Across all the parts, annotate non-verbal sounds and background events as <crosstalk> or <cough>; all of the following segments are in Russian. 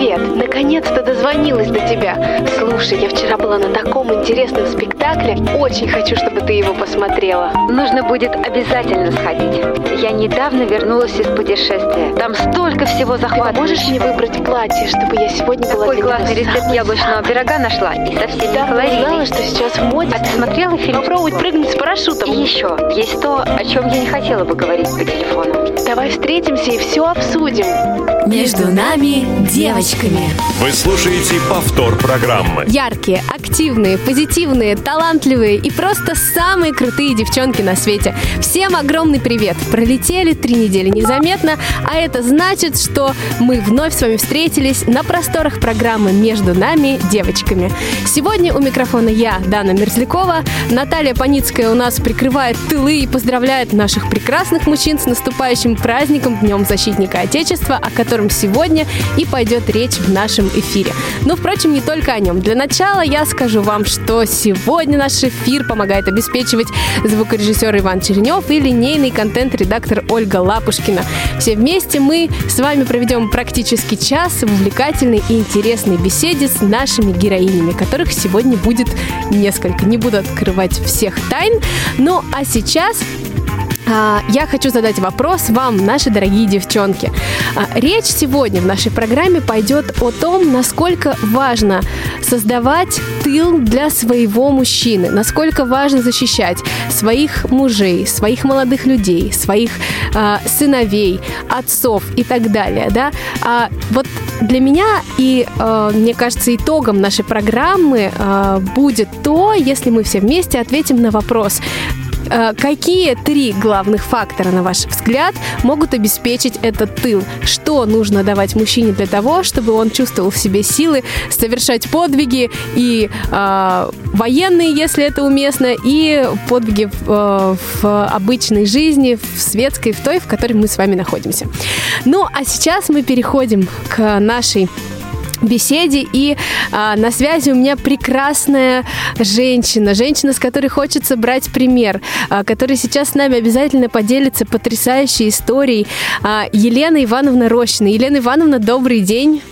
привет! Наконец-то дозвонилась до тебя. Слушай, я вчера была на таком интересном спектакле. Очень хочу, чтобы ты его посмотрела. Нужно будет обязательно сходить. Я недавно вернулась из путешествия. Там столько всего захватывающего. Ты можешь мне выбрать платье, чтобы я сегодня была Какой для классный рецепт яблочного пирога нашла. И совсем Да, не знала, что сейчас в моде. А ты смотрела фильм? Попробовать прыгнуть с парашютом. И еще, есть то, о чем я не хотела бы говорить по телефону. Давай встретимся и все обсудим. Между нами девочками. Вы слушаете повтор программы. Яркие, активные, позитивные, талантливые и просто самые крутые девчонки на свете. Всем огромный привет! Пролетели три недели незаметно, а это значит, что мы вновь с вами встретились на просторах программы «Между нами девочками». Сегодня у микрофона я, Дана Мерзлякова. Наталья Паницкая у нас прикрывает тылы и поздравляет наших прекрасных мужчин с наступающим праздником Днем Защитника Отечества, о котором сегодня и пойдет речь в нашем эфире. Но, впрочем, не только о нем. Для начала я скажу вам, что сегодня наш эфир помогает обеспечивать звукорежиссер Иван Черенев и линейный контент-редактор Ольга Лапушкина. Все вместе мы с вами проведем практически час в увлекательной и интересной беседе с нашими героинями, которых сегодня будет несколько. Не буду открывать всех тайн. Ну, а сейчас я хочу задать вопрос вам, наши дорогие девчонки. А, Речь сегодня в нашей программе пойдет о том, насколько важно создавать тыл для своего мужчины, насколько важно защищать своих мужей, своих молодых людей, своих а, сыновей, отцов и так далее. Да? А, вот для меня и, а, мне кажется, итогом нашей программы а, будет то, если мы все вместе ответим на вопрос, Э, Какие три главных фактора, на ваш взгляд, могут обеспечить этот тыл? Что нужно давать мужчине для того, чтобы он чувствовал в себе силы совершать подвиги и э, военные, если это уместно, и подвиги э, в обычной жизни, в светской, в той, в которой мы с вами находимся. Ну, а сейчас мы переходим к нашей беседе. И а, на связи у меня прекрасная женщина, женщина, с которой хочется брать пример, а, которая сейчас с нами обязательно поделится потрясающей историей. А, Елена Ивановна Рощина. Елена Ивановна, добрый день.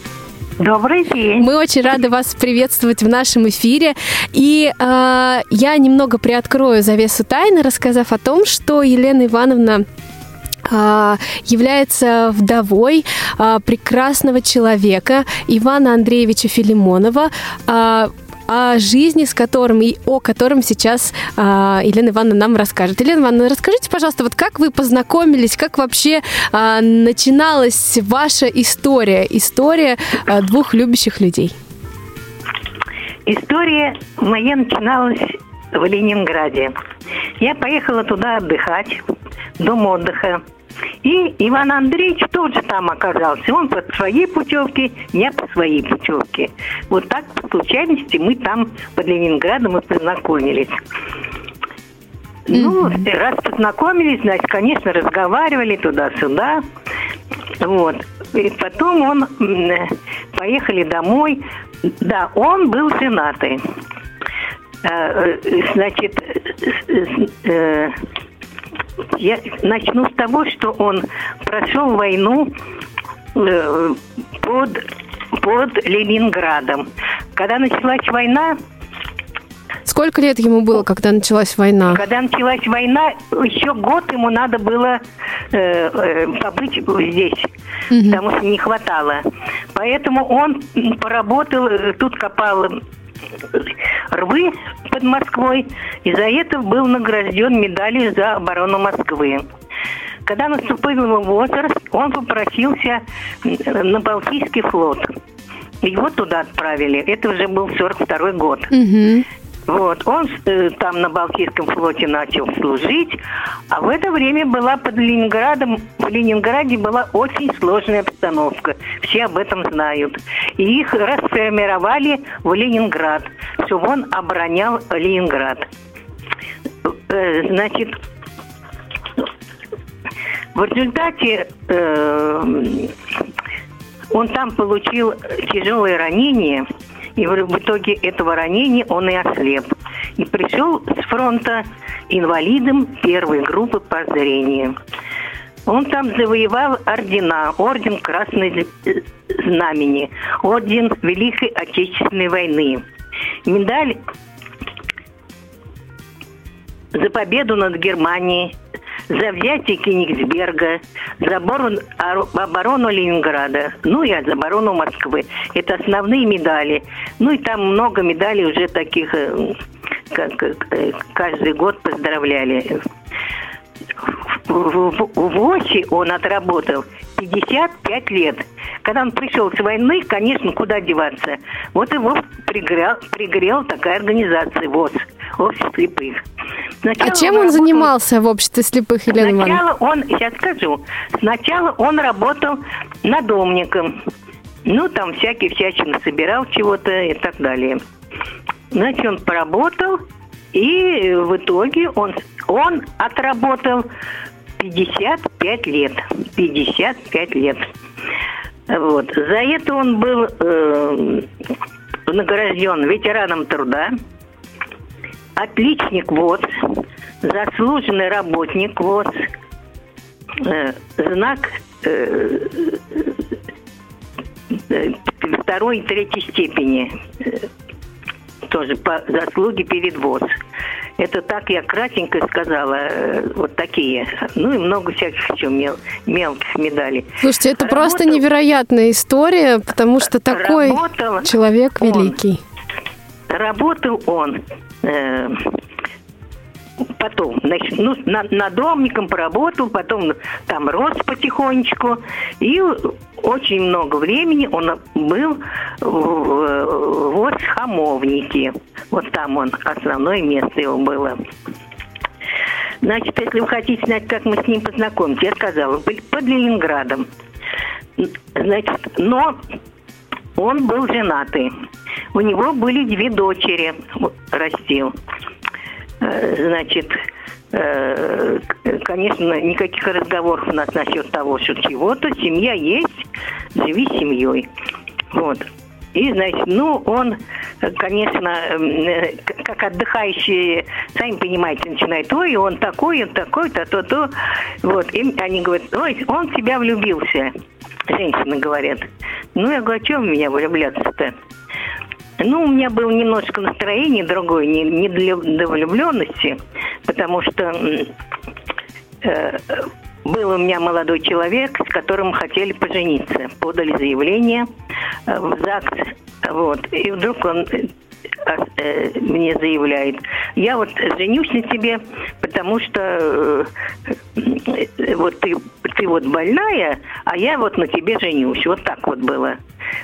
Добрый день. Мы очень рады вас приветствовать в нашем эфире. И э, я немного приоткрою завесу тайны, рассказав о том, что Елена Ивановна является вдовой а, прекрасного человека Ивана Андреевича Филимонова, а, о жизни, с которым и о котором сейчас а, Елена Ивановна нам расскажет. Елена Ивановна, расскажите, пожалуйста, вот как вы познакомились, как вообще а, начиналась ваша история, история а, двух любящих людей? История моя начиналась в Ленинграде. Я поехала туда отдыхать, дом отдыха. И Иван Андреевич тоже там оказался. Он по своей путевке, я по своей путевке. Вот так по случайности мы там под Ленинградом и познакомились. Ну, раз познакомились, значит, конечно, разговаривали туда-сюда. Вот. И потом он поехали домой. Да, он был женатый. Э, э, Значит, э, э, я начну с того, что он прошел войну э, под, под Ленинградом. Когда началась война, Сколько лет ему было, когда началась война? когда началась война, еще год ему надо было э, э, побыть здесь, потому что не хватало. Поэтому он поработал, э, тут копал рвы под Москвой, и за это был награжден медалью за оборону Москвы. Когда наступил его возраст, он попросился на Балтийский флот. Его туда отправили. Это уже был 42 год. Мгм. Вот, он э, там на Балтийском флоте начал служить, а в это время была под Ленинградом, в Ленинграде была очень сложная обстановка. Все об этом знают. И их расформировали в Ленинград, чтобы он оборонял Ленинград. Э, значит, в результате э, он там получил тяжелое ранение, и в итоге этого ранения он и ослеп. И пришел с фронта инвалидом первой группы по зрению. Он там завоевал ордена. Орден Красной Знамени, Орден Великой Отечественной войны. Медаль за победу над Германией, за взятие Кенигсберга, за оборону, Ленинграда, ну и за оборону Москвы. Это основные медали. Ну и там много медалей уже таких, э, как э, каждый год поздравляли. В, в, он отработал 55 лет. Когда он пришел с войны, конечно, куда деваться? Вот его пригрел, пригрел такая организация ВОЗ, Общество слепых. Сначала а чем он, он работал... занимался в обществе слепых, Елена Сначала он, сейчас скажу, сначала он работал надомником. Ну, там всякие всячины собирал чего-то и так далее. Значит, он поработал, и в итоге он, он отработал 55 лет. 55 лет. Вот. За это он был э, награжден ветераном труда, отличник ВОЗ, заслуженный работник ВОЗ, э, знак э, э, второй и третьей степени, э, тоже по заслуге перед ВОЗ. Это так я кратенько сказала, э, вот такие. Ну и много всяких еще мел, мелких медалей. Слушайте, это Работал, просто невероятная история, потому что такой человек великий. Работал он э, потом, значит, ну, на, надомником поработал, потом там рос потихонечку, и очень много времени он был в, в Хамовнике. Вот там он, основное место его было. Значит, если вы хотите знать, как мы с ним познакомились, я сказала, под Ленинградом. Значит, но он был женатый. У него были две дочери, растил. Э, значит, э, конечно, никаких разговоров у нас насчет того, что чего-то. Семья есть, живи семьей. Вот. И, значит, ну, он, конечно, э, как отдыхающий, сами понимаете, начинает, ой, он такой, он такой, то, то, то. Вот, и они говорят, ой, он в тебя влюбился. Женщины говорят. Ну, я говорю, а чем в меня влюбляться-то? Ну, у меня было немножко настроение другое, не, не для, для влюбленности, потому что э, был у меня молодой человек, с которым хотели пожениться. Подали заявление э, в ЗАГС. Вот. И вдруг он мне заявляет, я вот женюсь на тебе, потому что э, вот ты, ты вот больная, а я вот на тебе женюсь. Вот так вот было.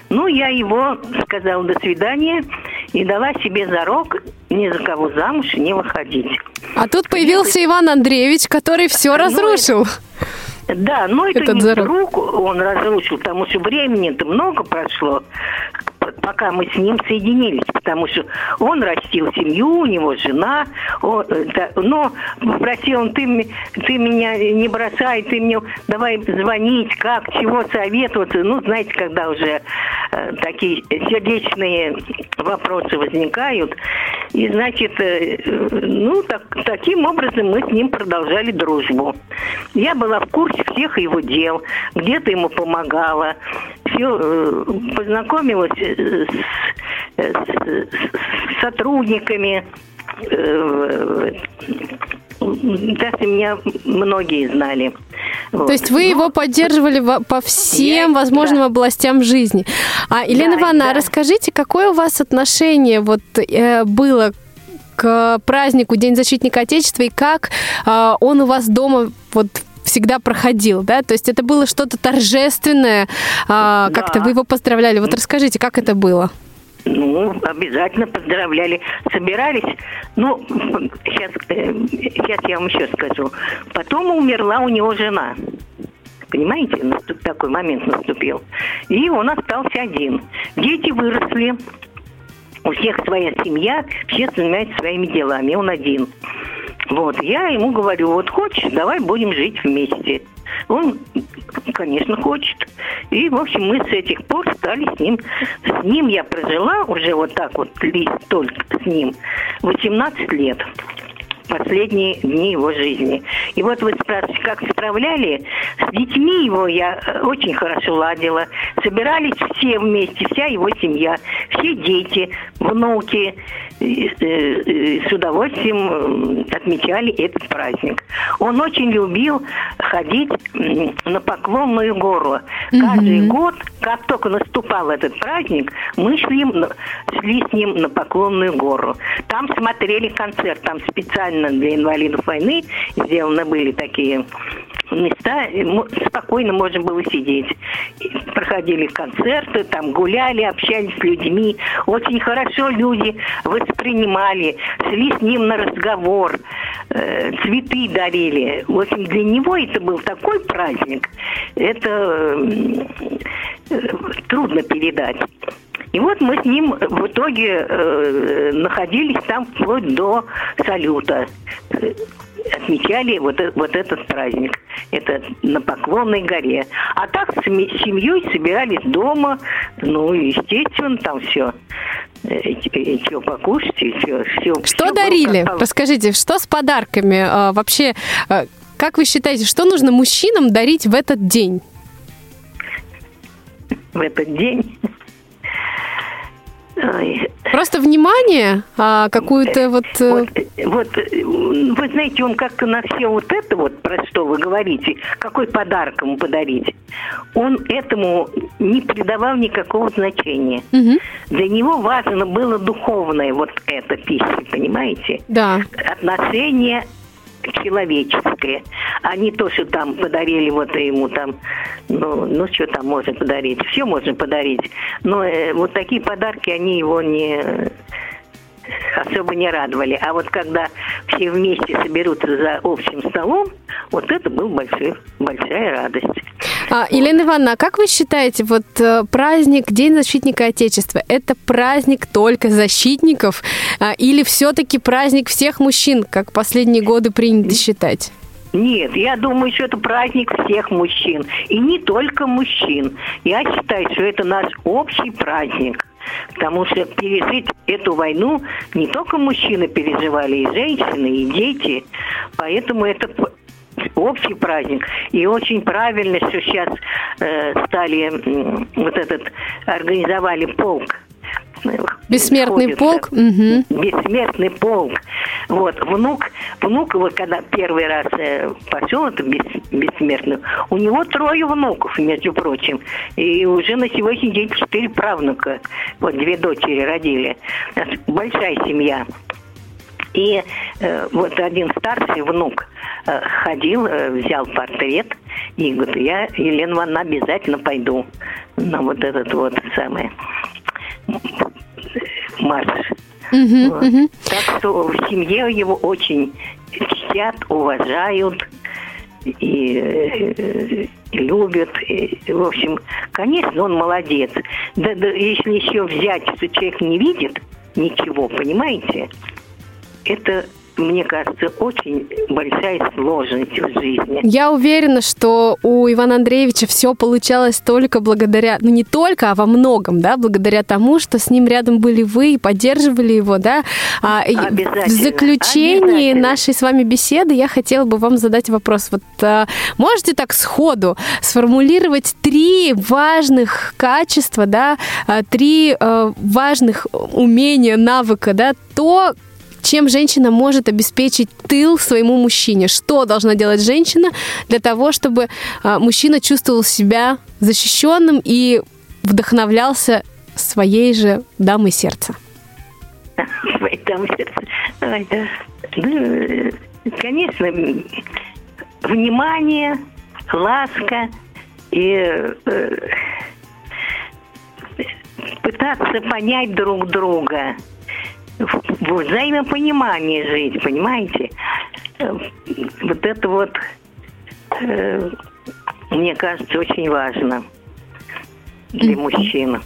Ну, я его сказала до свидания и дала себе зарок ни за кого замуж не выходить. А тут появился. Иван Андреевич, который все ну, разрушил. Да, но это Этот не зарок. вдруг он разрушил, потому что времени-то много прошло пока мы с ним соединились, потому что он растил семью, у него жена, э, но попросил он, ты, ты меня не бросай, ты мне давай звонить, как, чего советоваться. Ну, знаете, когда уже э, такие сердечные вопросы возникают. И, значит, э, ну, так, таким образом мы с ним продолжали дружбу. Я была в курсе всех его дел, где-то ему помогала, познакомилась с, с, с сотрудниками. Э, даже меня многие знали. То есть вы его поддерживали по всем я, возможным да. областям жизни. А, Елена да, Ивановна, да. расскажите, какое у вас отношение вот э, было к празднику День защитника Отечества и как э, он у вас дома вот всегда проходил, да? То есть это было что-то торжественное, а, да. как-то вы его поздравляли. Вот расскажите, как это было? Ну, обязательно поздравляли. Собирались. Ну, сейчас, э, сейчас я вам еще скажу. Потом умерла у него жена. Понимаете, такой момент наступил. И он остался один. Дети выросли. У всех своя семья, все занимаются своими делами. Он один. Вот, я ему говорю, вот хочешь, давай будем жить вместе. Он, конечно, хочет. И, в общем, мы с этих пор стали с ним. С ним я прожила уже вот так вот, только с ним, 18 лет. Последние дни его жизни. И вот вы спрашиваете, как справляли? С детьми его я э, очень хорошо ладила. Собирались все вместе, вся его семья, все дети, внуки. Э, э, С удовольствием отмечали этот праздник. Он очень любил ходить на Поклонную гору. Каждый год, как только наступал этот праздник, мы шли, шли с ним на Поклонную гору. Там смотрели концерт, там специально для инвалидов войны сделаны были такие места, спокойно можно было сидеть. Проходили концерты, там гуляли, общались с людьми. Очень хорошо люди воспринимали, шли с ним на разговор, э, цветы дарили. В общем, для него это был такой праздник, это э, трудно передать. И вот мы с ним в итоге э, находились там вплоть до салюта. Э, Отмечали вот, э- вот этот праздник. Это на Поклонной горе. А так с семьей собирались дома. Ну, естественно, там все. Что покушать, и все. Что дарили? Расскажите, что с подарками? А, Вообще, как вы считаете, что нужно мужчинам дарить в этот день? в этот день? Ой, Просто внимание, а какую-то вот... э, Вот, вот, вы знаете, он как-то на все вот это вот, про что вы говорите, какой подарок ему подарить, он этому не придавал никакого значения. мгм, Для него важно было духовное вот это пища, понимаете? Да. Отношение человеческое, не то, что там подарили вот ему там, ну, ну что там можно подарить, все можно подарить, но э, вот такие подарки, они его не особо не радовали. А вот когда все вместе соберутся за общим столом, вот это был большой, большая радость. А, Елена Ивановна, а как вы считаете, вот э, праздник День защитника Отечества, это праздник только защитников а, или все-таки праздник всех мужчин, как последние годы принято считать? Нет, я думаю, что это праздник всех мужчин. И не только мужчин. Я считаю, что это наш общий праздник. Потому что пережить эту войну не только мужчины переживали, и женщины, и дети. Поэтому это общий праздник. И очень правильно, что сейчас э, стали м, вот этот, организовали полк. Бессмертный Ходит, полк? да. Мгм. Бессмертный полк. Вот, внук, внук его, когда первый раз э, пошел, это бес- бессмертный, у него трое внуков, между прочим. И уже на сегодняшний день четыре правнука. Вот две дочери родили. Большая семья. И э, вот один старший внук э, ходил, э, взял портрет и говорит, я, Елена Ивановна, обязательно пойду на вот этот вот самый марш. Мгм, Вот. мгм. Так что в семье его очень чтят, уважают и, и любят. И, в общем, конечно, он молодец. Да, да, если еще взять, что человек не видит ничего, понимаете, это, мне кажется, очень большая сложность в жизни. Я уверена, что у Ивана Андреевича все получалось только благодаря, ну не только, а во многом, да, благодаря тому, что с ним рядом были вы и поддерживали его, да. А, Обязательно, В заключении обязательно. нашей с вами беседы я хотела бы вам задать вопрос. Вот а, можете так сходу сформулировать три важных качества, да, а, три а, важных умения, навыка, да, то, чем женщина может обеспечить тыл своему мужчине. Что должна делать женщина для того, чтобы а, мужчина чувствовал себя защищенным и вдохновлялся своей же дамой сердца? Ой, там сердце. Ой, да. Ну, конечно, внимание, ласка и э, пытаться понять друг друга. В в взаимопонимании жить, понимаете? Э, Вот это вот, э, мне кажется, очень важно для мужчины.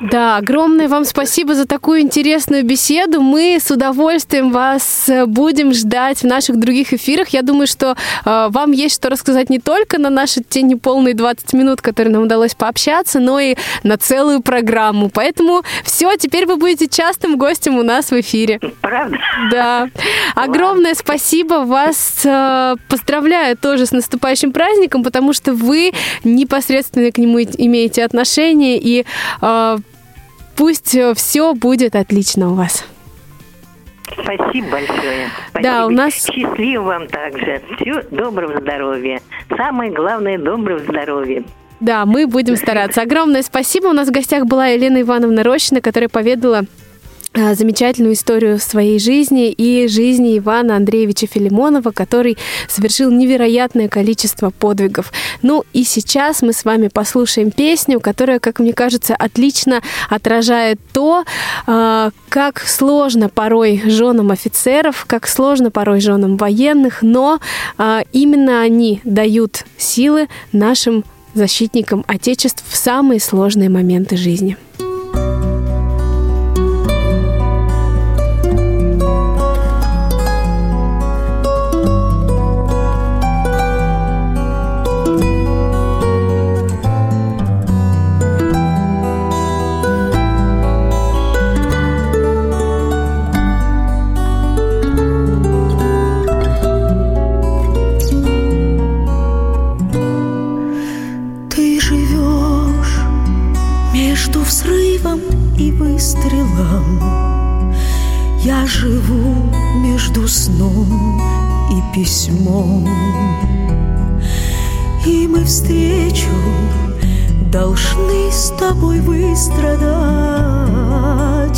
Да, огромное вам спасибо за такую интересную беседу. Мы с удовольствием вас э, будем ждать в наших других эфирах. Я думаю, что э, вам есть что рассказать не только на наши те неполные 20 минут, которые нам удалось пообщаться, но и на целую программу. Поэтому все, теперь вы будете частым гостем у нас в эфире. Правда? Да. Огромное спасибо. Вас э, поздравляю тоже с наступающим праздником, потому что вы непосредственно к нему имеете отношение и э, Пусть э, все будет отлично у вас. Спасибо большое. Спасибо. Да, у нас... Счастливо вам также. Всего доброго здоровья. Самое главное, доброго здоровья. Да, мы будем стараться. Огромное спасибо. У нас в гостях была Елена Ивановна Рощина, которая поведала замечательную историю своей жизни и жизни Ивана Андреевича Филимонова, который совершил невероятное количество подвигов. Ну и сейчас мы с вами послушаем песню, которая, как мне кажется, отлично отражает то, э, как сложно порой женам офицеров, как сложно порой женам военных, но э, именно они дают силы нашим защитникам Отечеств в самые сложные моменты жизни. Выстрелом Я живу между сном и письмом. И мы встречу должны с тобой выстрадать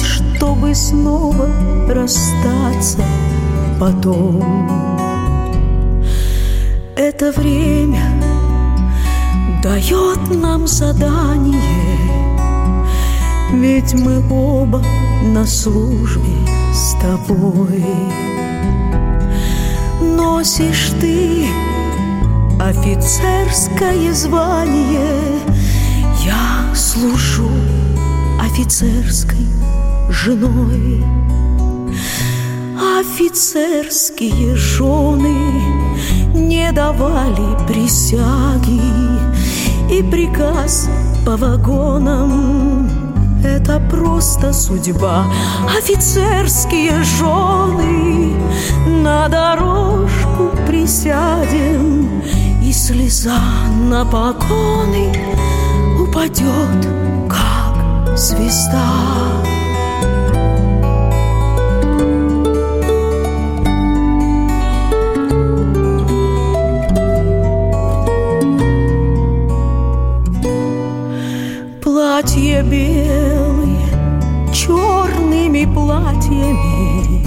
Чтобы снова расстаться потом. Это время дает нам задание ведь мы оба на службе с тобой. Носишь ты офицерское звание. Я служу офицерской женой. Офицерские жены не давали присяги И приказ по вагонам это просто судьба. Офицерские жены На дорожку присядем И слеза на погоны Упадет, как звезда. Платье черными платьями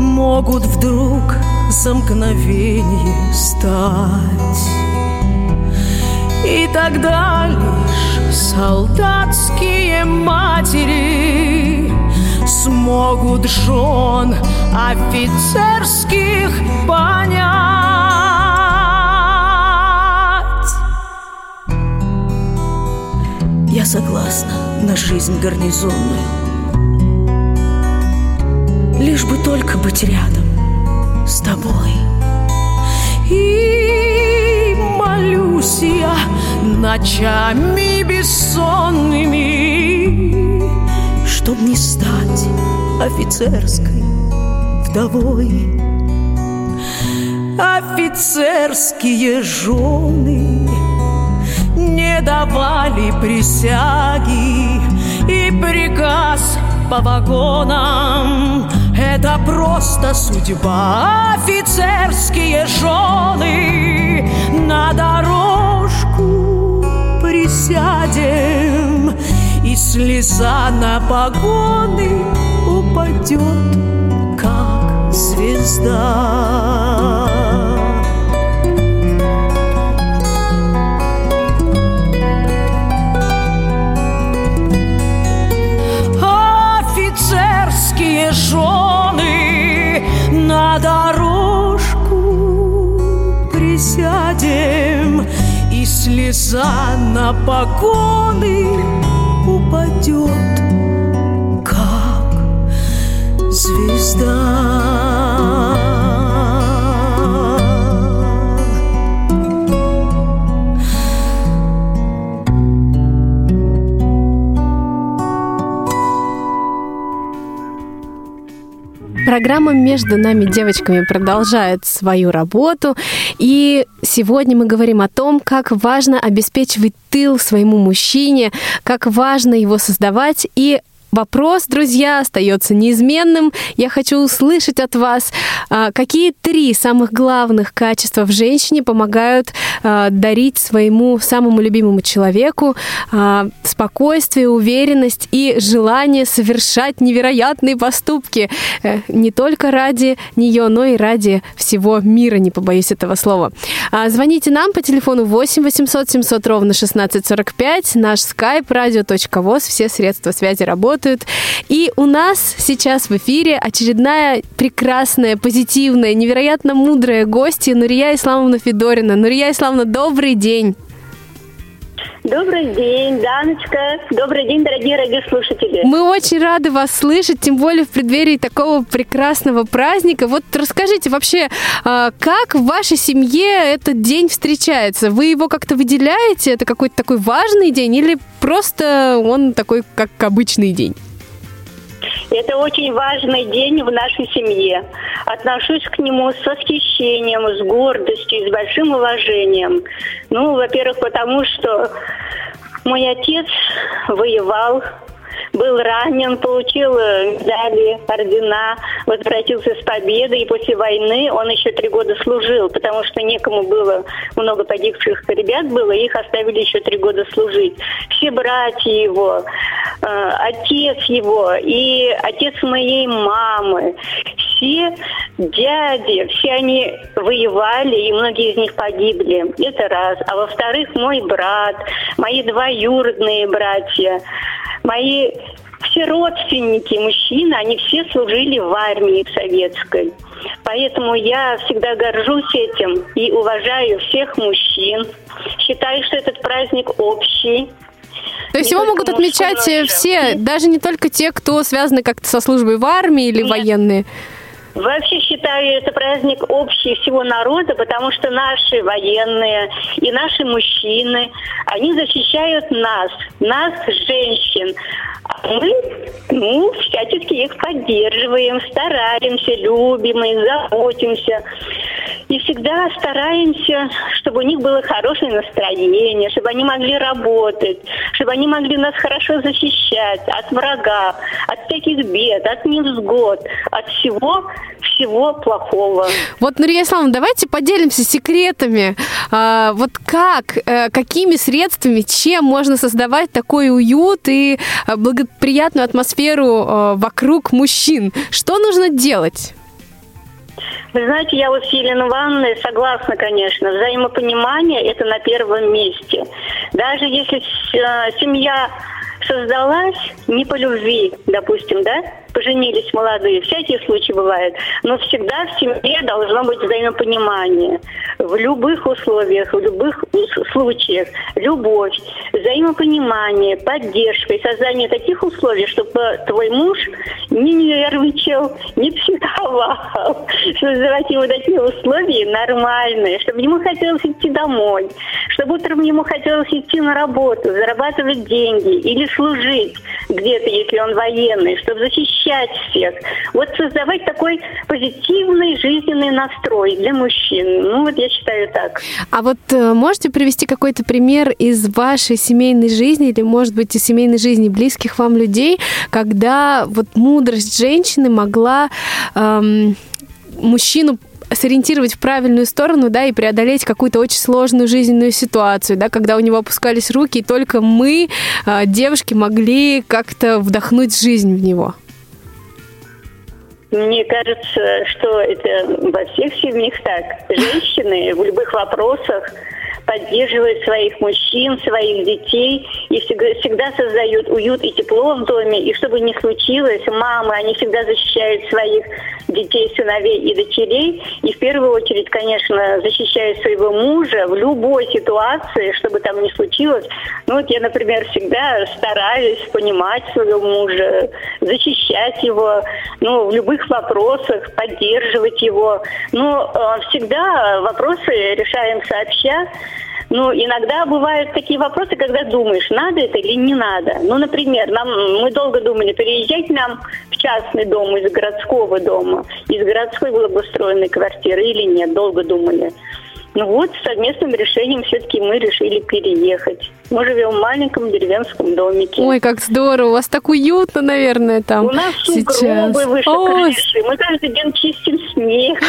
Могут вдруг за мгновение стать И тогда лишь солдатские матери Смогут жен офицерских понять. Я согласна на жизнь гарнизонную бы только быть рядом с тобой И молюсь я ночами бессонными Чтоб не стать офицерской вдовой Офицерские жены не давали присяги и приказ по вагонам. Это просто судьба, офицерские жены на дорожку присядем, и слеза на погоны упадет, как звезда. Жены на дорожку присядем И слеза на погоны упадет как звезда. Программа «Между нами девочками» продолжает свою работу. И сегодня мы говорим о том, как важно обеспечивать тыл своему мужчине, как важно его создавать и Вопрос, друзья, остается неизменным. Я хочу услышать от вас, а, какие три самых главных качества в женщине помогают а, дарить своему самому любимому человеку а, спокойствие, уверенность и желание совершать невероятные поступки э, не только ради нее, но и ради всего мира, не побоюсь этого слова. Звоните нам по телефону 8 800 700 ровно 1645, наш skype radio.voz, все средства связи работают работают. И у нас сейчас в эфире очередная прекрасная, позитивная, невероятно мудрая гостья Нурия Исламовна Федорина. Нурия Исламовна, добрый день! Добрый день, Даночка. Добрый день, дорогие радиослушатели. Мы очень рады вас слышать, тем более в преддверии такого прекрасного праздника. Вот расскажите вообще, а, как в вашей семье этот день встречается? Вы его как-то выделяете? Это какой-то такой важный день или просто он такой, как обычный день? Это очень важный день в нашей семье. Отношусь к нему с восхищением, с гордостью, с большим уважением. Ну, во-первых, потому что мой отец воевал был ранен, получил э, медали, ордена, возвратился с победой, и после войны он еще три года служил, потому что некому было, много погибших ребят было, их оставили еще три года служить. Все братья его, э, отец его и отец моей мамы, все дяди, все они воевали, и многие из них погибли. Это раз. А во-вторых, мой брат, мои двоюродные братья, мои все родственники мужчины, они все служили в армии советской. Поэтому я всегда горжусь этим и уважаю всех мужчин. Считаю, что этот праздник общий. То есть не его могут отмечать все, даже не только те, кто связаны как-то со службой в армии или Нет. военные? Вообще считаю это праздник общий всего народа, потому что наши военные и наши мужчины, они защищают нас, нас, женщин. А мы, ну, всячески их поддерживаем, стараемся, любим их, заботимся. И всегда стараемся, чтобы у них было хорошее настроение, чтобы они могли работать, чтобы они могли нас хорошо защищать от врага, от всяких бед, от невзгод, от всего, всего плохого. Вот, Нурия Исламовна, давайте поделимся секретами. А, вот как, э, какими средствами, чем можно создавать такой уют и э, благоприятную атмосферу э, вокруг мужчин? Что нужно делать? Вы знаете, я вот с Еленой Ивановной согласна, конечно. Взаимопонимание – это на первом месте. Даже если э, семья создалась не по любви, допустим, да, поженились молодые, всякие случаи бывают, но всегда в семье должно быть взаимопонимание. В любых условиях, в любых случаях. Любовь, взаимопонимание, поддержка и создание таких условий, чтобы твой муж не нервничал, не психовал, <laughs> создавать ему такие условия нормальные, чтобы ему хотелось идти домой, чтобы утром ему хотелось идти на работу, зарабатывать деньги или служить где-то, если он военный, чтобы защищать защищать всех. Вот создавать такой позитивный жизненный настрой для мужчин. Ну, вот я считаю так. А вот э, можете привести какой-то пример из вашей семейной жизни или, может быть, из семейной жизни близких вам людей, когда вот мудрость женщины могла эм, мужчину сориентировать в правильную сторону, да, и преодолеть какую-то очень сложную жизненную ситуацию, да, когда у него опускались руки, и только мы, э, девушки, могли как-то вдохнуть жизнь в него. Мне кажется, что это во всех семьях так. Женщины в любых вопросах поддерживают своих мужчин, своих детей и всегда, создают уют и тепло в доме. И чтобы не случилось, мамы, они всегда защищают своих детей, сыновей и дочерей. И в первую очередь, конечно, защищают своего мужа в любой ситуации, чтобы там не случилось. Ну вот я, например, всегда стараюсь понимать своего мужа, защищать его, ну, в любых вопросах, поддерживать его. Но э, всегда вопросы решаем сообща. Ну, иногда бывают такие вопросы, когда думаешь, надо это или не надо. Ну, например, нам, мы долго думали, переезжать нам в частный дом из городского дома, из городской благоустроенной квартиры или нет, долго думали. Ну вот, совместным решением все-таки мы решили переехать. Мы живем в маленьком деревенском домике. Ой, как здорово. У вас так уютно, наверное, там У нас сейчас. выше Ой, крыши. Мы каждый день чистим снег.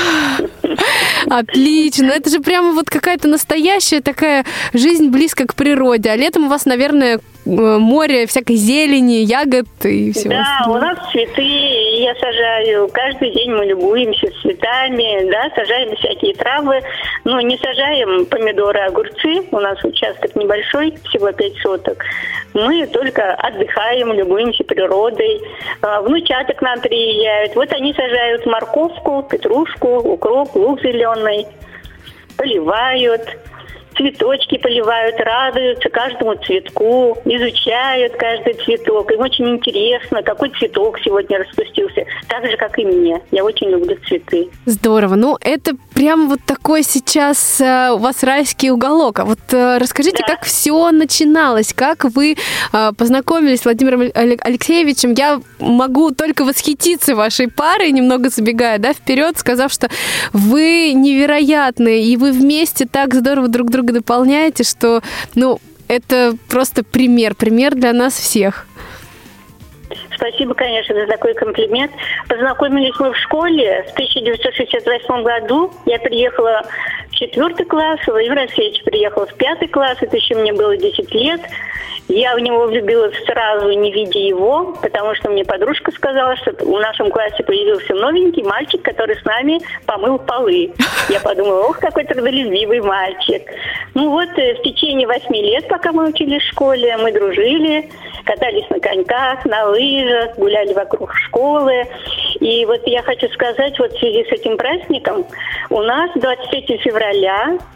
<gasps> Отлично. Это же прямо вот какая-то настоящая такая жизнь близко к природе. А летом у вас, наверное, море всякой зелени, ягод и всего Да, у остального. нас цветы, я сажаю. Каждый день мы любуемся цветами, да, сажаем всякие травы. Ну, не сажаем помидоры, огурцы. У нас участок небольшой, всего 5 соток. Мы только отдыхаем, любуемся природой. А, Внучата к нам приезжают. Вот они сажают морковку, петрушку, укроп, лук зеленый. Поливают цветочки поливают, радуются каждому цветку, изучают каждый цветок. Им очень интересно, какой цветок сегодня распустился. Так же, как и мне. Я очень люблю цветы. Здорово. Ну, это прям вот такой сейчас э, у вас райский уголок. А вот э, расскажите, Да. как все начиналось, как вы э, познакомились с Владимиром Але- Алексеевичем. Я могу только восхититься вашей парой, немного забегая, да, вперед, сказав, что вы невероятные, и вы вместе так здорово друг друга дополняете, что, ну, это просто пример, пример для нас всех. Спасибо, конечно, за такой комплимент. Познакомились мы в школе в 1968 году. Я приехала четвертый класс, Владимир Алексеевич приехал в пятый класс, это еще мне было 10 лет. Я в него влюбилась сразу, не видя его, потому что мне подружка сказала, что в нашем классе появился новенький мальчик, который с нами помыл полы. Я подумала, ох, какой трудолюбивый мальчик. Ну вот, э, в течение восьми лет, пока мы учились в школе, мы дружили, катались на коньках, на лыжах, гуляли вокруг школы. И вот я хочу сказать, вот в связи с этим праздником у нас 23 февраля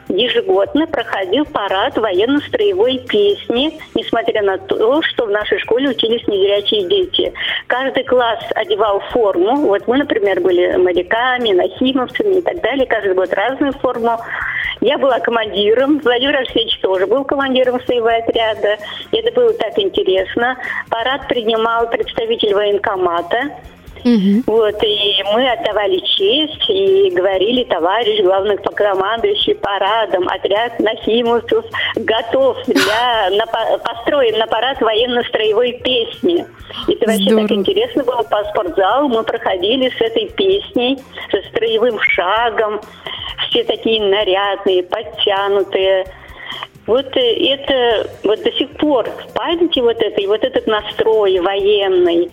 ежегодно проходил парад военно-строевой песни, несмотря на то, что в нашей школе учились незрячие дети. Каждый класс одевал форму. Вот мы, например, были моряками, нахимовцами и так далее. Каждый год разную форму. Я была командиром, Владимир Алексеевич тоже был командиром своего отряда. И это было так интересно. Парад принимал представитель военкомата. Вот, и мы отдавали честь и говорили, товарищ главнокомандующий парадом, отряд нахимовцев готов для, <laughs> на, по- построен на парад военно-строевой песни. Это вообще Здорово. так интересно было по спортзалу. Мы проходили с этой песней, со строевым шагом. Все такие нарядные, подтянутые. Вот э, это вот до сих пор в памяти вот это, и вот этот настрой военный,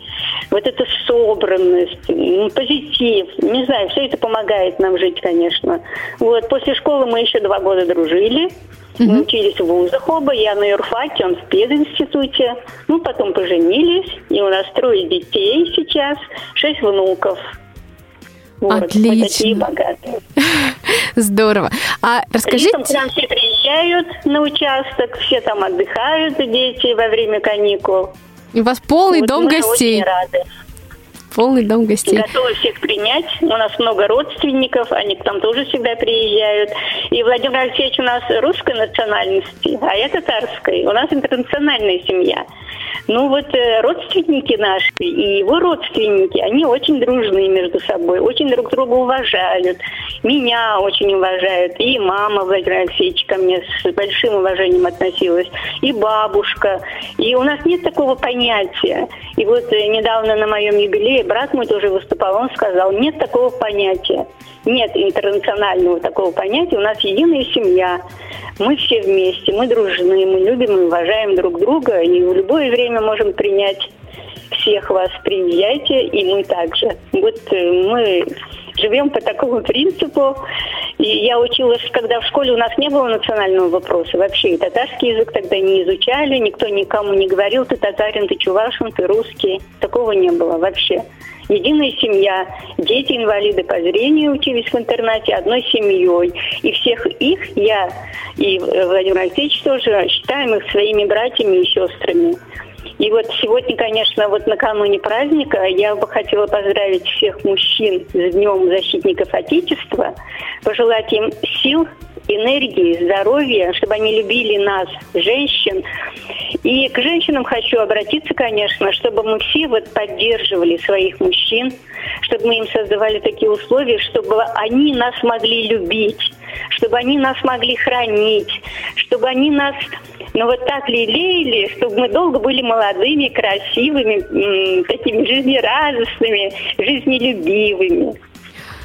вот эта собранность, позитив, не знаю, все это помогает нам жить, конечно. Вот, после школы мы еще два года дружили, мы учились в вузах оба, я на юрфаке, он в пединституте. Ну, потом поженились, и у нас трое детей сейчас, шесть внуков. Мы Отлично. такие богатые. <laughs> Здорово. А расскажите... Летом к нам все приезжают на участок, все там отдыхают, дети, во время каникул. У вас полный Вот дом мы гостей. очень рады. Полный дом гостей. Готовы всех принять. У нас много родственников, они к нам тоже всегда приезжают. И Владимир Алексеевич у нас русской национальности, а я татарской. У нас интернациональная семья. Ну вот э, родственники наши и его родственники, они очень дружные между собой, очень друг друга уважают. Меня очень уважают. И мама Владимира Алексеевича ко мне с большим уважением относилась. И бабушка. И у нас нет такого понятия. И вот э, недавно на моем юбилее брат мой тоже выступал, он сказал, нет такого понятия. Нет интернационального такого понятия. У нас единая семья. Мы все вместе, мы дружны, мы любим и уважаем друг друга. И в любое время можем принять всех вас. Приезжайте, и мы также. Вот э, мы живем по такому принципу. Я училась, когда в школе у нас не было национального вопроса вообще. И татарский язык тогда не изучали, никто никому не говорил, ты татарин, ты чувашин, ты русский. Такого не было вообще. Единая семья, дети-инвалиды по зрению учились в интернате одной семьей. И всех их я и Владимир Алексеевич тоже считаем их своими братьями и сестрами. И вот сегодня, конечно, вот накануне праздника я бы хотела поздравить всех мужчин с Днем защитников Отечества, пожелать им сил, энергии, здоровья, чтобы они любили нас, женщин. И к женщинам хочу обратиться, конечно, чтобы мы все вот поддерживали своих мужчин, чтобы мы им создавали такие условия, чтобы они нас могли любить, чтобы они нас могли хранить, чтобы они нас ну вот так лелеяли, чтобы мы долго были молодыми, красивыми, такими жизнерадостными, жизнелюбивыми.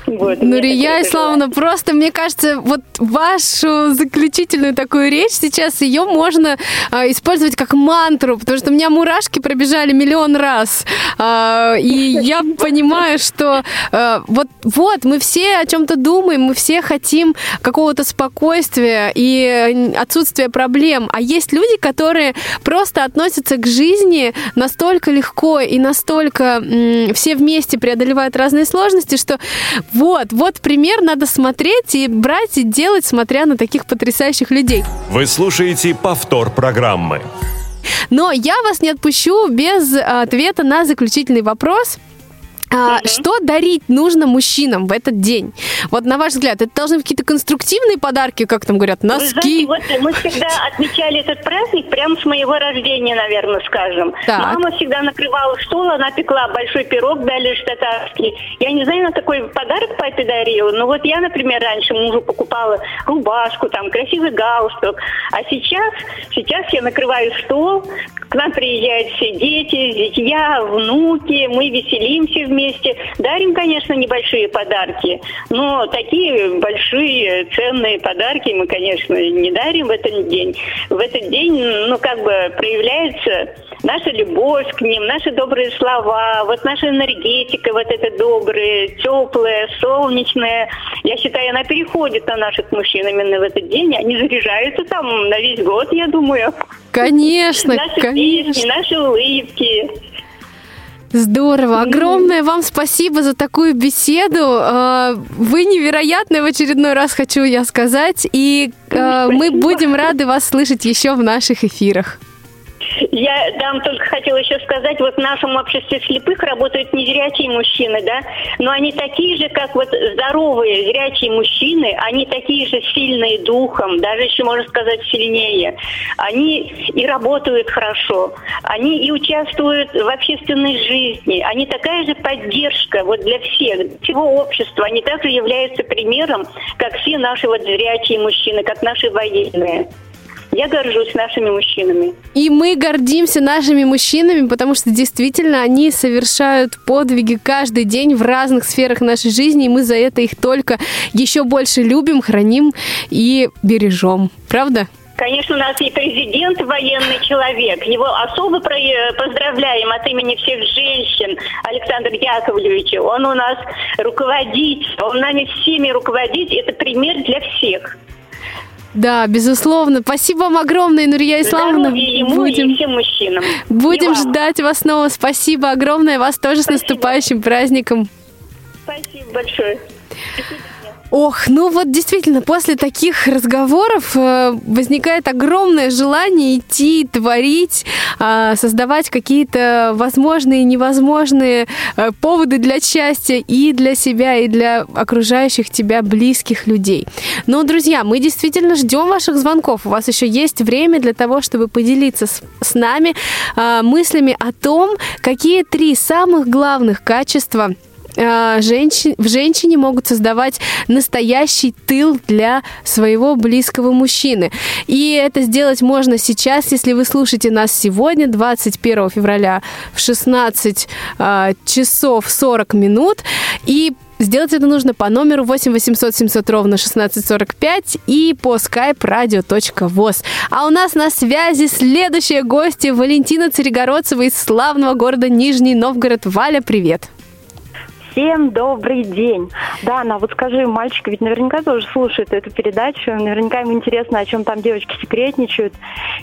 Вот, Нурия Исламовна, просто, мне кажется, вот вашу заключительную такую речь сейчас, ее можно а, использовать как мантру, потому что у меня мурашки пробежали миллион раз. А, и я понимаю, что а, вот, вот, мы все о чем-то думаем, мы все хотим какого-то спокойствия и отсутствия проблем. А есть люди, которые просто относятся к жизни настолько легко и настолько все вместе преодолевают разные сложности, что вот, вот пример надо смотреть и брать и делать, смотря на таких потрясающих людей. Вы слушаете повтор программы. Но я вас не отпущу без ответа на заключительный вопрос. А, угу. Что дарить нужно мужчинам в этот день? Вот на ваш взгляд, это должны быть какие-то конструктивные подарки, как там говорят, носки? Вы знаете, вот мы всегда отмечали этот праздник прямо с моего рождения, наверное, скажем. Так. Мама всегда накрывала стол, она пекла большой пирог, дали татарский. Я не знаю, на какой подарок папе дарила, но вот я, например, раньше мужу покупала рубашку, там, красивый галстук. А сейчас, сейчас я накрываю стол, к нам приезжают все дети, зятья, внуки, мы веселимся вместе вместе. Дарим, конечно, небольшие подарки, но такие большие ценные подарки мы, конечно, не дарим в этот день. В этот день, ну, как бы проявляется наша любовь к ним, наши добрые слова, вот наша энергетика, вот эта добрая, теплая, солнечная. Я считаю, она переходит на наших мужчин именно в этот день. Они заряжаются там на весь год, я думаю. Конечно, наши конечно. Песни, наши улыбки. Здорово. Огромное вам спасибо за такую беседу. А, вы невероятны в очередной раз, хочу я сказать. И а, мы будем рады вас слышать еще в наших эфирах. Я там только хотела еще сказать, вот в нашем обществе слепых работают незрячие мужчины, да, но они такие же, как вот здоровые зрячие мужчины, они такие же сильные духом, даже еще, можно сказать, сильнее. Они и работают хорошо, они и участвуют в общественной жизни, они такая же поддержка вот для всех, всего общества, они также являются примером, как все наши вот зрячие мужчины, как наши военные. Я горжусь нашими мужчинами. И мы гордимся нашими мужчинами, потому что действительно они совершают подвиги каждый день в разных сферах нашей жизни, и мы за это их только еще больше любим, храним и бережем. Правда? Конечно, у нас и президент военный человек. Его особо поздравляем от имени всех женщин Александр Яковлевич. Он у нас руководит, он нами всеми руководит. Это пример для всех. Да, безусловно. Спасибо вам огромное, Нурия Исламовна. ему будем, и всем мужчинам. Будем ждать вас снова. Спасибо огромное. Вас тоже Спасибо. с наступающим праздником. Спасибо большое. Ох, ну вот действительно, после таких разговоров э, возникает огромное желание идти, творить, э, создавать какие-то возможные и невозможные э, поводы для счастья и для себя, и для окружающих тебя близких людей. Но, друзья, мы действительно ждем ваших звонков. У вас еще есть время для того, чтобы поделиться с, с нами э, мыслями о том, какие три самых главных качества а, женщин, в женщине могут создавать настоящий тыл для своего близкого мужчины. И это сделать можно сейчас, если вы слушаете нас сегодня, 21 февраля в 16 э, часов 40 минут. И Сделать это нужно по номеру 8 800 700 ровно 1645 и по skype radio.voz. А у нас на связи следующая гостья Валентина Царегородцева из славного города Нижний Новгород. Валя, привет! Всем добрый день. Да, на вот скажи, мальчик ведь наверняка тоже слушает эту передачу. Наверняка ему интересно, о чем там девочки секретничают.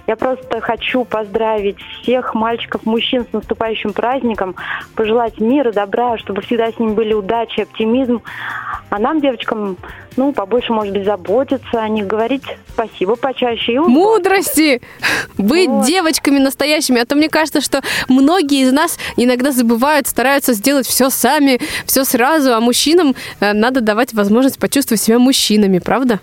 Я просто хочу поздравить всех мальчиков, мужчин с наступающим праздником, пожелать мира, добра, чтобы всегда с ним были удачи, оптимизм. А нам, девочкам, ну, побольше, может быть, заботиться о них, говорить спасибо почаще. И Мудрости! Быть вот. девочками настоящими. А то мне кажется, что многие из нас иногда забывают, стараются сделать все сами, все сразу, а мужчинам э, надо давать возможность почувствовать себя мужчинами, правда?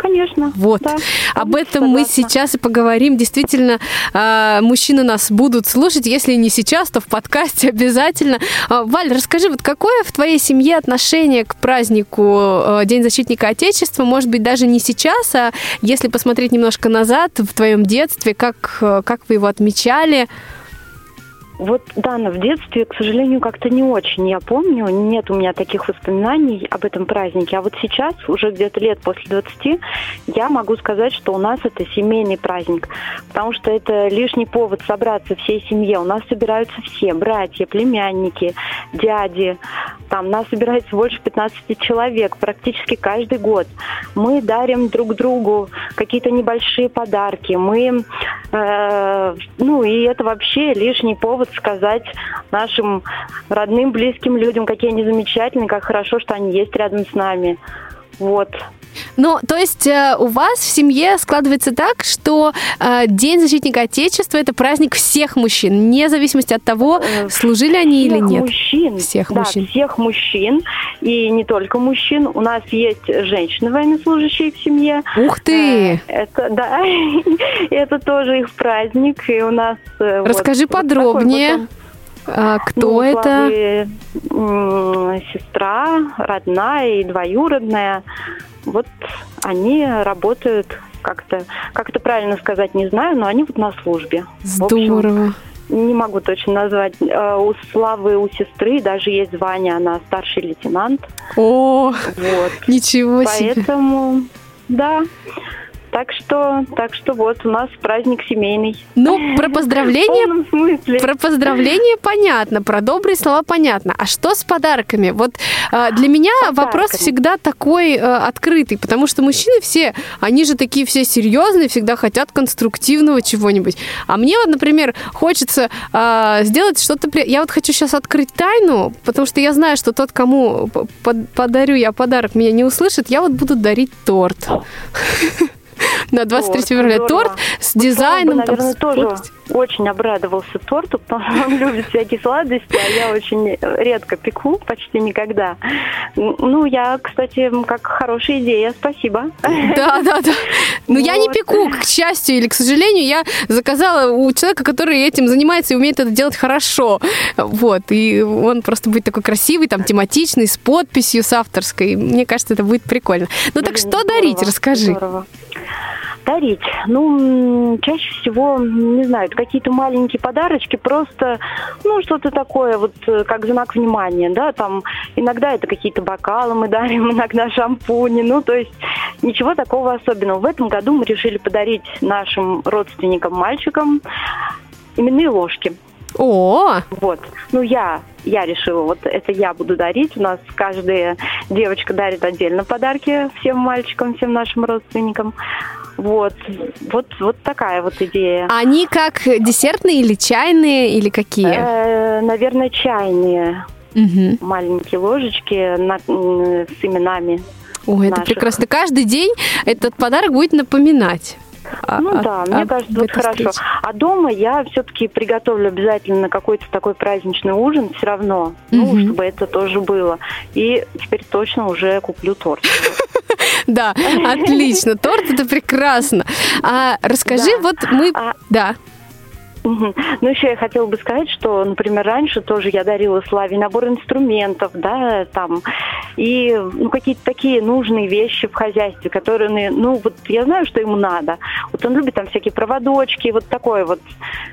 Конечно. Вот. Да, Об этом согласна. мы сейчас и поговорим. Действительно, а, мужчины нас будут слушать. Если не сейчас, то в подкасте <laughs> обязательно. А, Валь, расскажи, вот какое в твоей семье отношение к празднику а, День защитника Отечества? Может быть, даже не сейчас, а если посмотреть немножко назад, в твоем детстве, как, как вы его отмечали? Вот, Дана, в детстве, к сожалению, как-то не очень я помню. Нет у меня таких воспоминаний об этом празднике. А вот сейчас, уже где-то лет после 20, я могу сказать, что у нас это семейный праздник. Потому что это лишний повод собраться всей семье. У нас собираются все, братья, племянники, дяди. Там нас собирается больше 15 человек практически каждый год. Мы дарим друг другу какие-то небольшие подарки. Мы, э, ну, и это вообще лишний повод повод сказать нашим родным, близким людям, какие они замечательные, как хорошо, что они есть рядом с нами. Вот. Ну, то есть э, у вас в семье складывается так, что э, День защитника Отечества это праздник всех мужчин, вне зависимости от того, э, служили они или нет. Мужчин. Всех да, мужчин. Всех мужчин. И не только мужчин. У нас есть женщины военнослужащие в семье. Ух ты! Это, да, <laughs> это тоже их праздник. И у нас... Расскажи вот, подробнее. Вот а кто ну, это? Главы, сестра, родная и двоюродная. Вот они работают как-то, как это правильно сказать, не знаю, но они вот на службе. Здорово. Общем, не могу точно назвать. А, у Славы, у сестры даже есть звание, она старший лейтенант. О, вот. <laughs> ничего себе. Поэтому, да. Так что, так что вот у нас праздник семейный. Ну, про <laughs> поздравления, про поздравления понятно, про добрые слова понятно. А что с подарками? Вот э, для меня вопрос всегда такой э, открытый, потому что мужчины все, они же такие все серьезные, всегда хотят конструктивного чего-нибудь. А мне вот, например, хочется э, сделать что-то. Я вот хочу сейчас открыть тайну, потому что я знаю, что тот, кому подарю я подарок, меня не услышит. Я вот буду дарить торт. <laughs> <laughs> на 23 февраля. Торт с дизайном. наверное, тоже очень обрадовался торту, <laughs> потому что он любит всякие сладости, а я очень редко пеку, почти никогда. Ну, я, кстати, как хорошая идея, спасибо. Да, <laughs> да, да. Но вот. я не пеку, к счастью или к сожалению, я заказала у человека, который этим занимается и умеет это делать хорошо. Вот, и он просто будет такой красивый, там, тематичный, с подписью, с авторской. Мне кажется, это будет прикольно. Ну, так что здорово, дарить, расскажи. Здорово. Дарить? Ну, чаще всего, не знаю, какие-то маленькие подарочки, просто, ну, что-то такое, вот, э, как знак внимания, да, там, иногда это какие-то бокалы мы дарим, <laughs> иногда шампуни, ну, то есть ничего такого особенного. В этом году мы решили подарить нашим родственникам, мальчикам, именные ложки. О! Вот. Ну, я, я решила, вот это я буду дарить. У нас каждая девочка дарит отдельно подарки всем мальчикам, всем нашим родственникам. Вот, вот, вот такая вот идея. Они как десертные или чайные, или какие? Э, наверное, чайные. Угу. Маленькие ложечки на, с именами. Ой, это прекрасно. Каждый день этот подарок будет напоминать. Ну а, да, а, мне а кажется, вот хорошо. Встрече. А дома я все-таки приготовлю обязательно какой-то такой праздничный ужин все равно, ну, чтобы это тоже было. И теперь точно уже куплю торт. <laughs> Да, отлично. Торт это прекрасно. А расскажи, вот мы... А Ну, еще я хотела бы сказать, что, например, раньше тоже я дарила Славе набор инструментов, да, там, и, ну, какие-то такие нужные вещи в хозяйстве, которые, ну, вот я знаю, что ему надо. Вот он любит там всякие проводочки, вот такое вот.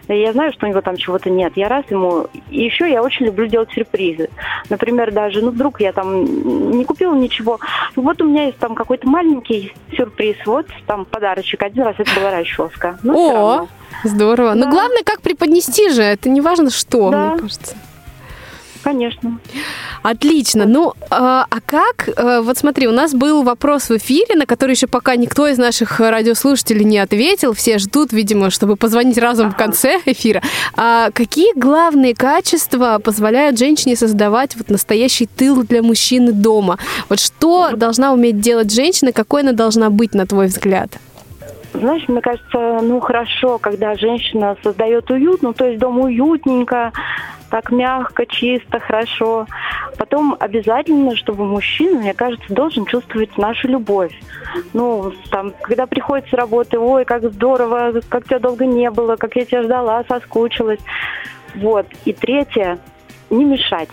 Я знаю, что у него там чего-то нет. Я раз ему... И еще я очень люблю делать сюрпризы. Например, даже, ну, вдруг я там не купила ничего. Ну, вот у меня есть там какой-то маленький сюрприз. Вот там подарочек. Один раз это была расческа. Ну, О! Здорово. Да. Но главное, как преподнести же. Это не важно что, да. мне кажется. конечно. Отлично. Ну, а, а как? Э, вот смотри, у нас был вопрос в эфире, на который еще пока никто из наших радиослушателей не ответил. Все ждут, видимо, чтобы позвонить разом в конце эфира. А какие главные качества позволяют женщине создавать вот настоящий тыл для мужчины дома? Вот что должна уметь делать женщина, какой она должна быть, на твой взгляд? Знаешь, мне кажется, ну хорошо, когда женщина создает уют, ну то есть дом уютненько, так мягко, чисто, хорошо. Потом обязательно, чтобы мужчина, мне кажется, должен чувствовать нашу любовь. Ну, там, когда приходит с работы, ой, как здорово, как тебя долго не было, как я тебя ждала, соскучилась. Вот. И третье, не мешать.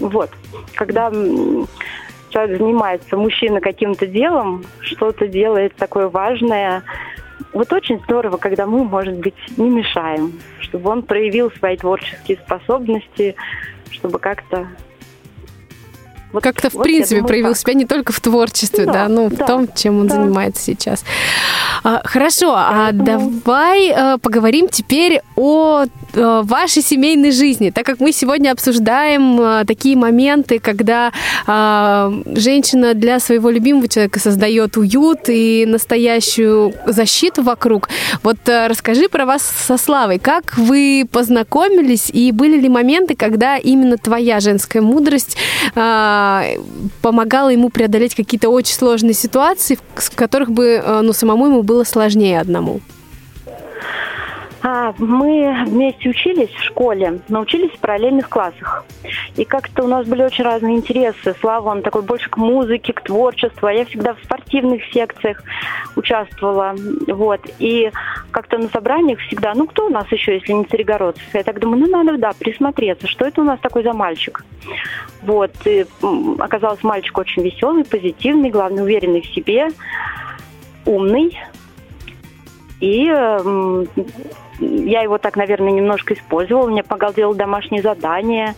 Вот. Когда человек занимается, мужчина каким-то делом, что-то делает такое важное, вот очень здорово, когда мы, может быть, не мешаем, чтобы он проявил свои творческие способности, чтобы как-то вот, Как-то, в вот, принципе, думаю, проявил так. себя не только в творчестве, да, да ну, да, в том, чем он да. занимается сейчас. А, хорошо, а Поэтому... а давай а, поговорим теперь о а, вашей семейной жизни, так как мы сегодня обсуждаем а, такие моменты, когда а, женщина для своего любимого человека создает уют и настоящую защиту вокруг. Вот а, расскажи про вас со Славой. Как вы познакомились и были ли моменты, когда именно твоя женская мудрость а, помогала ему преодолеть какие-то очень сложные ситуации, в которых бы э, ну, самому ему было сложнее одному? А, мы вместе учились в школе, научились в параллельных классах. И как-то у нас были очень разные интересы. Слава, он такой больше к музыке, к творчеству, а я всегда в спортивных секциях участвовала. Вот. И как-то на собраниях всегда, ну кто у нас еще, если не Царегородцев? Я так думаю, ну надо, да, присмотреться, что это у нас такой за мальчик. Вот. И оказался мальчик очень веселый, позитивный, главное, уверенный в себе, умный. И я его так, наверное, немножко использовала, мне помогал делать домашние задания.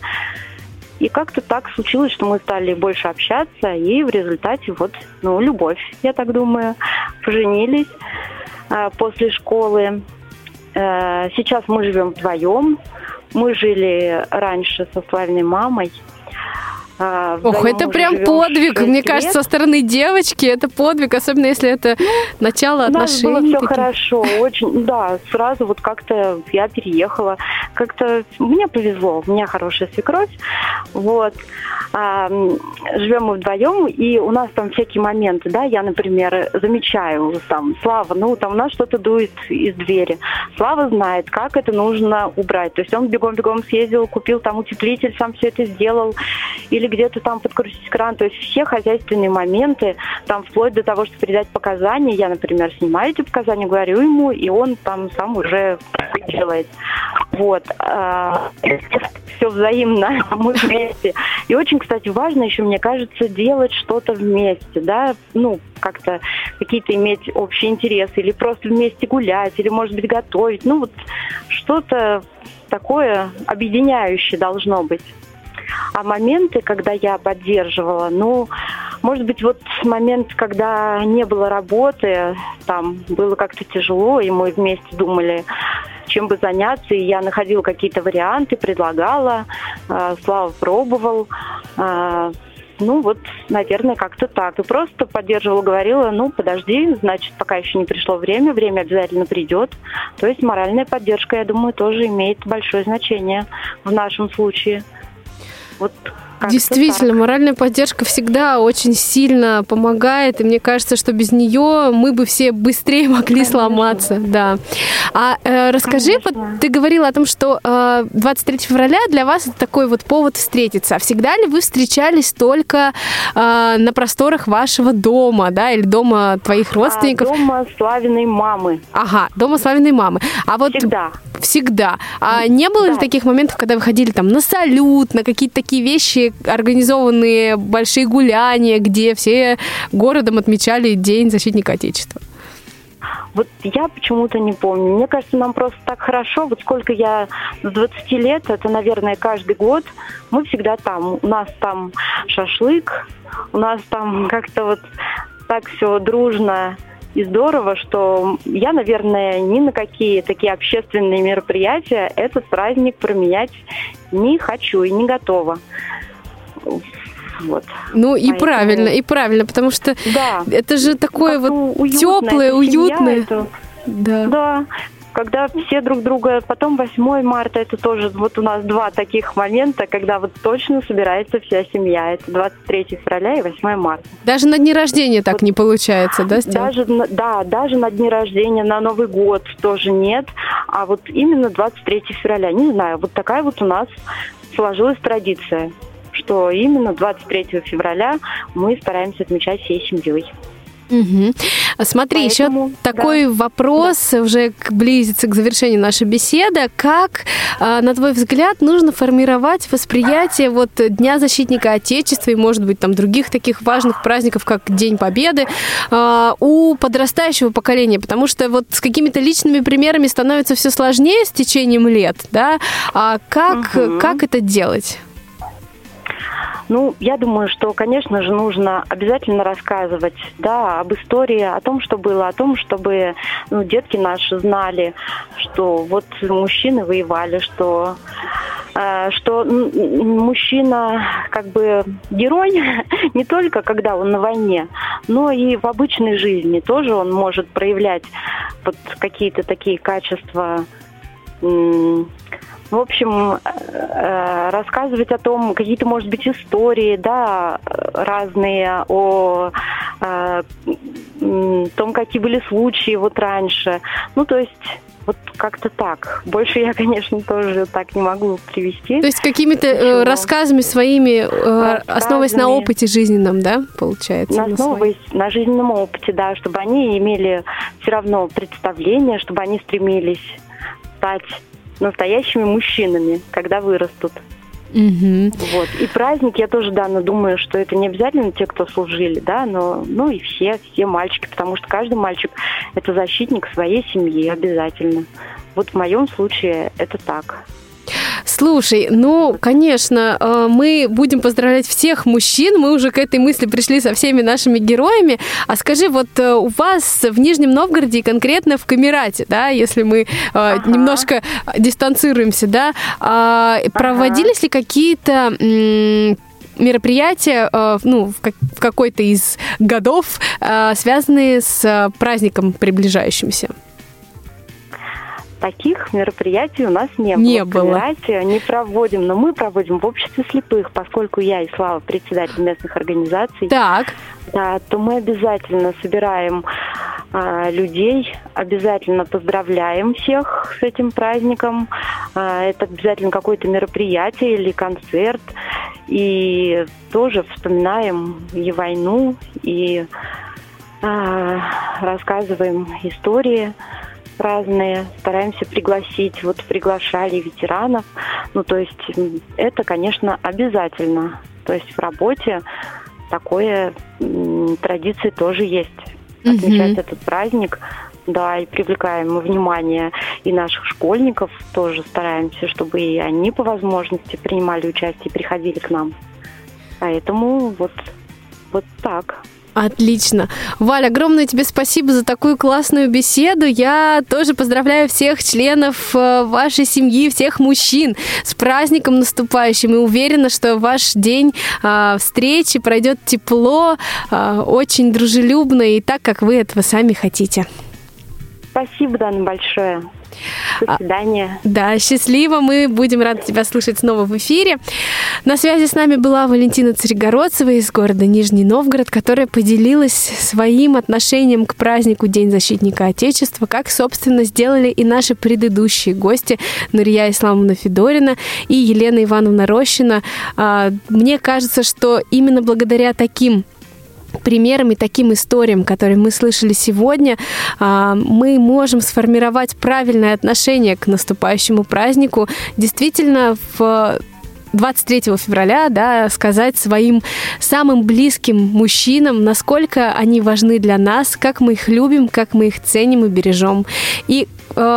И как-то так случилось, что мы стали больше общаться, и в результате вот, ну, любовь, я так думаю, поженились э, после школы. Э, сейчас мы живем вдвоем. Мы жили раньше со Славиной мамой, а, Ох, это прям подвиг, мне лет. кажется, со стороны девочки это подвиг, особенно если это ну, начало отношений. У нас было все таких. хорошо, очень, да, сразу вот как-то я переехала, как-то мне повезло, у меня хорошая свекровь, вот, а, живем мы вдвоем, и у нас там всякие моменты, да, я, например, замечаю, там, Слава, ну, там у нас что-то дует из двери, Слава знает, как это нужно убрать, то есть он бегом-бегом съездил, купил там утеплитель, сам все это сделал, или или где-то там подкрутить кран. То есть все хозяйственные моменты, там вплоть до того, что передать показания. Я, например, снимаю эти показания, говорю ему, и он там сам уже делает. Вот. А, все взаимно, <laughs> мы вместе. И очень, кстати, важно еще, мне кажется, делать что-то вместе, да, ну, как-то какие-то иметь общие интересы, или просто вместе гулять, или, может быть, готовить. Ну, вот что-то такое объединяющее должно быть. А моменты, когда я поддерживала, ну, может быть, вот момент, когда не было работы, там было как-то тяжело, и мы вместе думали, чем бы заняться, и я находила какие-то варианты, предлагала, э, Слава пробовал, э, ну вот, наверное, как-то так. И просто поддерживала, говорила, ну подожди, значит, пока еще не пришло время, время обязательно придет. То есть моральная поддержка, я думаю, тоже имеет большое значение в нашем случае. Вот Действительно, так. моральная поддержка всегда очень сильно помогает, и мне кажется, что без нее мы бы все быстрее могли Конечно. сломаться. Да. А э, расскажи, вот, ты говорила о том, что э, 23 февраля для вас это такой вот повод встретиться. А всегда ли вы встречались только э, на просторах вашего дома, да, или дома твоих а, родственников? А, дома Славиной мамы. Ага, дома Славиной мамы. А вот всегда. Всегда. А не было да. ли таких моментов, когда вы ходили там на салют, на какие-то такие вещи, организованные большие гуляния, где все городом отмечали День защитника Отечества? Вот я почему-то не помню. Мне кажется, нам просто так хорошо. Вот сколько я с 20 лет, это, наверное, каждый год, мы всегда там. У нас там шашлык, у нас там <laughs> как-то вот так все дружно и здорово, что я, наверное, ни на какие такие общественные мероприятия этот праздник променять не хочу и не готова. Вот. Ну и Поэтому... правильно, и правильно, потому что да. это же такое вот теплое, уютное. Это... Да. да, когда все друг друга, потом 8 марта, это тоже вот у нас два таких момента, когда вот точно собирается вся семья. Это 23 февраля и 8 марта. Даже на дни рождения так вот, не получается, да, Стен? Даже, да, даже на дни рождения, на Новый год тоже нет. А вот именно 23 февраля, не знаю, вот такая вот у нас сложилась традиция что именно 23 февраля мы стараемся отмечать всей семьей. Угу. Смотри, Поэтому, еще такой да. вопрос, да. уже близится к завершению нашей беседы. Как, а, на твой взгляд, нужно формировать восприятие вот Дня защитника Отечества и, может быть, там других таких важных праздников, как День Победы, а, у подрастающего поколения? Потому что вот с какими-то личными примерами становится все сложнее с течением лет, да? А как, угу. как это делать? Ну, я думаю, что, конечно же, нужно обязательно рассказывать, да, об истории, о том, что было, о том, чтобы ну, детки наши знали, что вот мужчины воевали, что э, что мужчина как бы герой <laughs> не только когда он на войне, но и в обычной жизни тоже он может проявлять вот какие-то такие качества в общем, э, рассказывать о том, какие-то, может быть, истории, да, разные, о э, том, какие были случаи вот раньше. Ну, то есть вот как-то так. Больше я, конечно, тоже так не могу привести. То есть какими-то э, рассказами своими, э, рассказами, основываясь на опыте жизненном, да, получается? На основываясь на жизненном опыте, да, чтобы они имели все равно представление, чтобы они стремились стать настоящими мужчинами, когда вырастут. Угу. Вот. И праздник, я тоже, да, но думаю, что это не обязательно те, кто служили, да, но ну и все, все мальчики, потому что каждый мальчик это защитник своей семьи обязательно. Вот в моем случае это так. Слушай, ну, конечно, э, мы будем поздравлять всех мужчин. Мы уже к этой мысли пришли со всеми нашими героями. А скажи, вот э, у вас в Нижнем Новгороде, конкретно в Камерате, да, если мы э, ага. немножко дистанцируемся, да, а, проводились ага. ли какие-то мероприятия, ну, в какой-то из годов, связанные с праздником приближающимся? Таких мероприятий у нас не, не было. было. не проводим, но мы проводим в обществе слепых, поскольку я и Слава председатель местных организаций. Так. Да, то мы обязательно собираем а, людей, обязательно поздравляем всех с этим праздником. А, это обязательно какое-то мероприятие или концерт. И тоже вспоминаем и войну, и а, рассказываем истории разные, стараемся пригласить, вот приглашали ветеранов. Ну, то есть это, конечно, обязательно. То есть в работе такое традиции тоже есть. Отмечать mm этот праздник, да, и привлекаем мы внимание и наших школьников тоже стараемся, чтобы и они по возможности принимали участие и приходили к нам. Поэтому вот, вот так. Отлично. Валя, огромное тебе спасибо за такую классную беседу. Я тоже поздравляю всех членов э, вашей семьи, всех мужчин с праздником наступающим. И уверена, что ваш день а, встречи пройдет тепло, а, очень дружелюбно и так, как вы этого сами хотите. Спасибо, Дана, большое. До а, свидания. Да, счастливо. Мы будем рады тебя слушать снова в эфире. На связи с нами была Валентина Царегородцева из города Нижний Новгород, которая поделилась своим отношением к празднику День защитника Отечества, как, собственно, сделали и наши предыдущие гости Нурия Исламовна Федорина и Елена Ивановна Рощина. А, мне кажется, что именно благодаря таким примерам и таким историям, которые мы слышали сегодня, а, мы можем сформировать правильное отношение к наступающему празднику. Действительно, в 23 февраля, да, сказать своим самым близким мужчинам, насколько они важны для нас, как мы их любим, как мы их ценим и бережем. И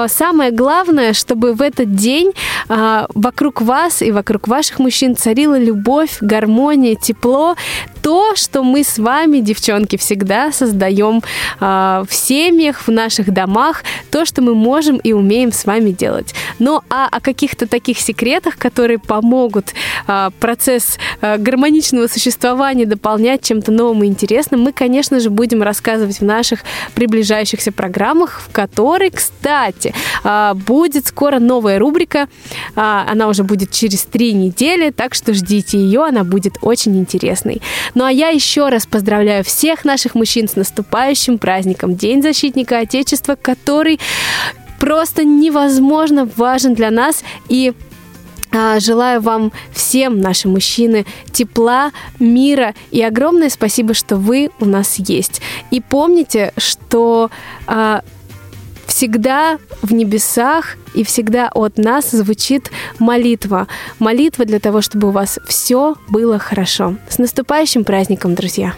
самое главное, чтобы в этот день э, вокруг вас и вокруг ваших мужчин царила любовь, гармония, тепло, то, что мы с вами, девчонки, всегда создаем э, в семьях, в наших домах, то, что мы можем и умеем с вами делать. Ну а о каких-то таких секретах, которые помогут э, процесс э, гармоничного существования дополнять чем-то новым и интересным, мы, конечно же, будем рассказывать в наших приближающихся программах, в которой, кстати, э, будет скоро новая рубрика. Э, она уже будет через три недели, так что ждите ее, она будет очень интересной. Ну а я еще раз поздравляю всех наших мужчин с наступающим праздником День защитника Отечества, который просто невозможно важен для нас и а, Желаю вам всем, наши мужчины, тепла, мира и огромное спасибо, что вы у нас есть. И помните, что а, всегда в небесах и всегда от нас звучит молитва. Молитва для того, чтобы у вас все было хорошо. С наступающим праздником, друзья!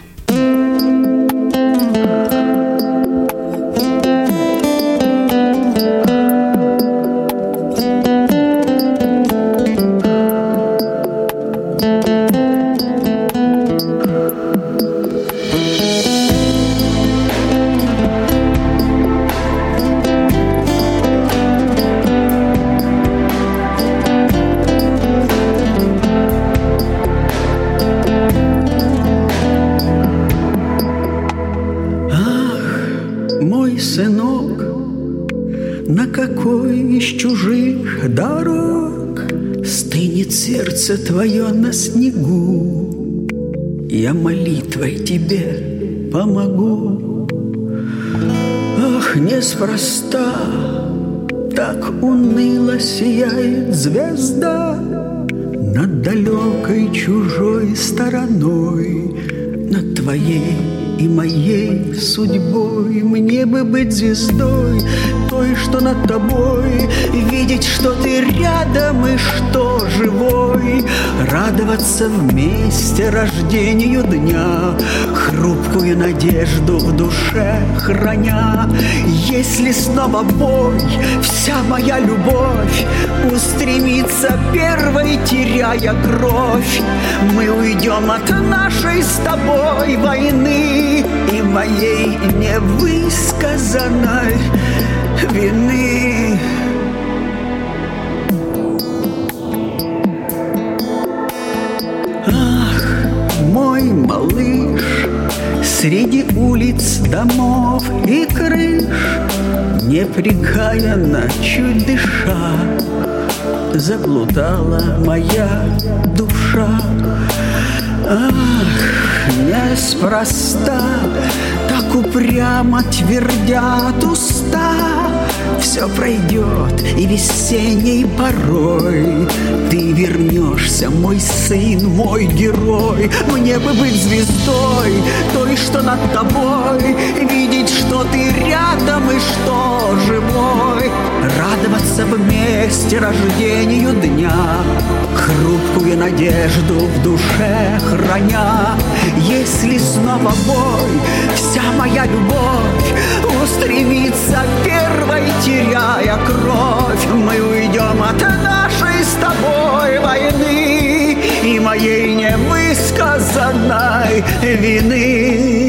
Молитвой тебе помогу. Ах, неспроста так уныло сияет звезда Над далекой чужой стороной, Над твоей и моей судьбой Мне бы быть звездой, той, что над тобой Видеть, что ты рядом и что живой. Радоваться вместе рождению дня Хрупкую надежду в душе храня. Если снова бой, вся моя любовь Устремится первой, теряя кровь. Мы уйдем от нашей с тобой войны И моей невысказанной вины. Ах, мой малыш, среди улиц, домов и крыш, Непрекаянно, чуть дыша, Заблудала моя душа. Ах, неспроста Так упрямо твердят уста все пройдет и весенней порой. Ты вернешься, мой сын, мой герой. Мне бы быть звездой, той, что над тобой. Видеть, что ты рядом и что живой. Радоваться вместе рождению дня. Хрупкую надежду в душе храня. Если снова бой, вся моя любовь Устремится первой теряя кровь, мы уйдем от нашей с тобой войны и моей невысказанной вины.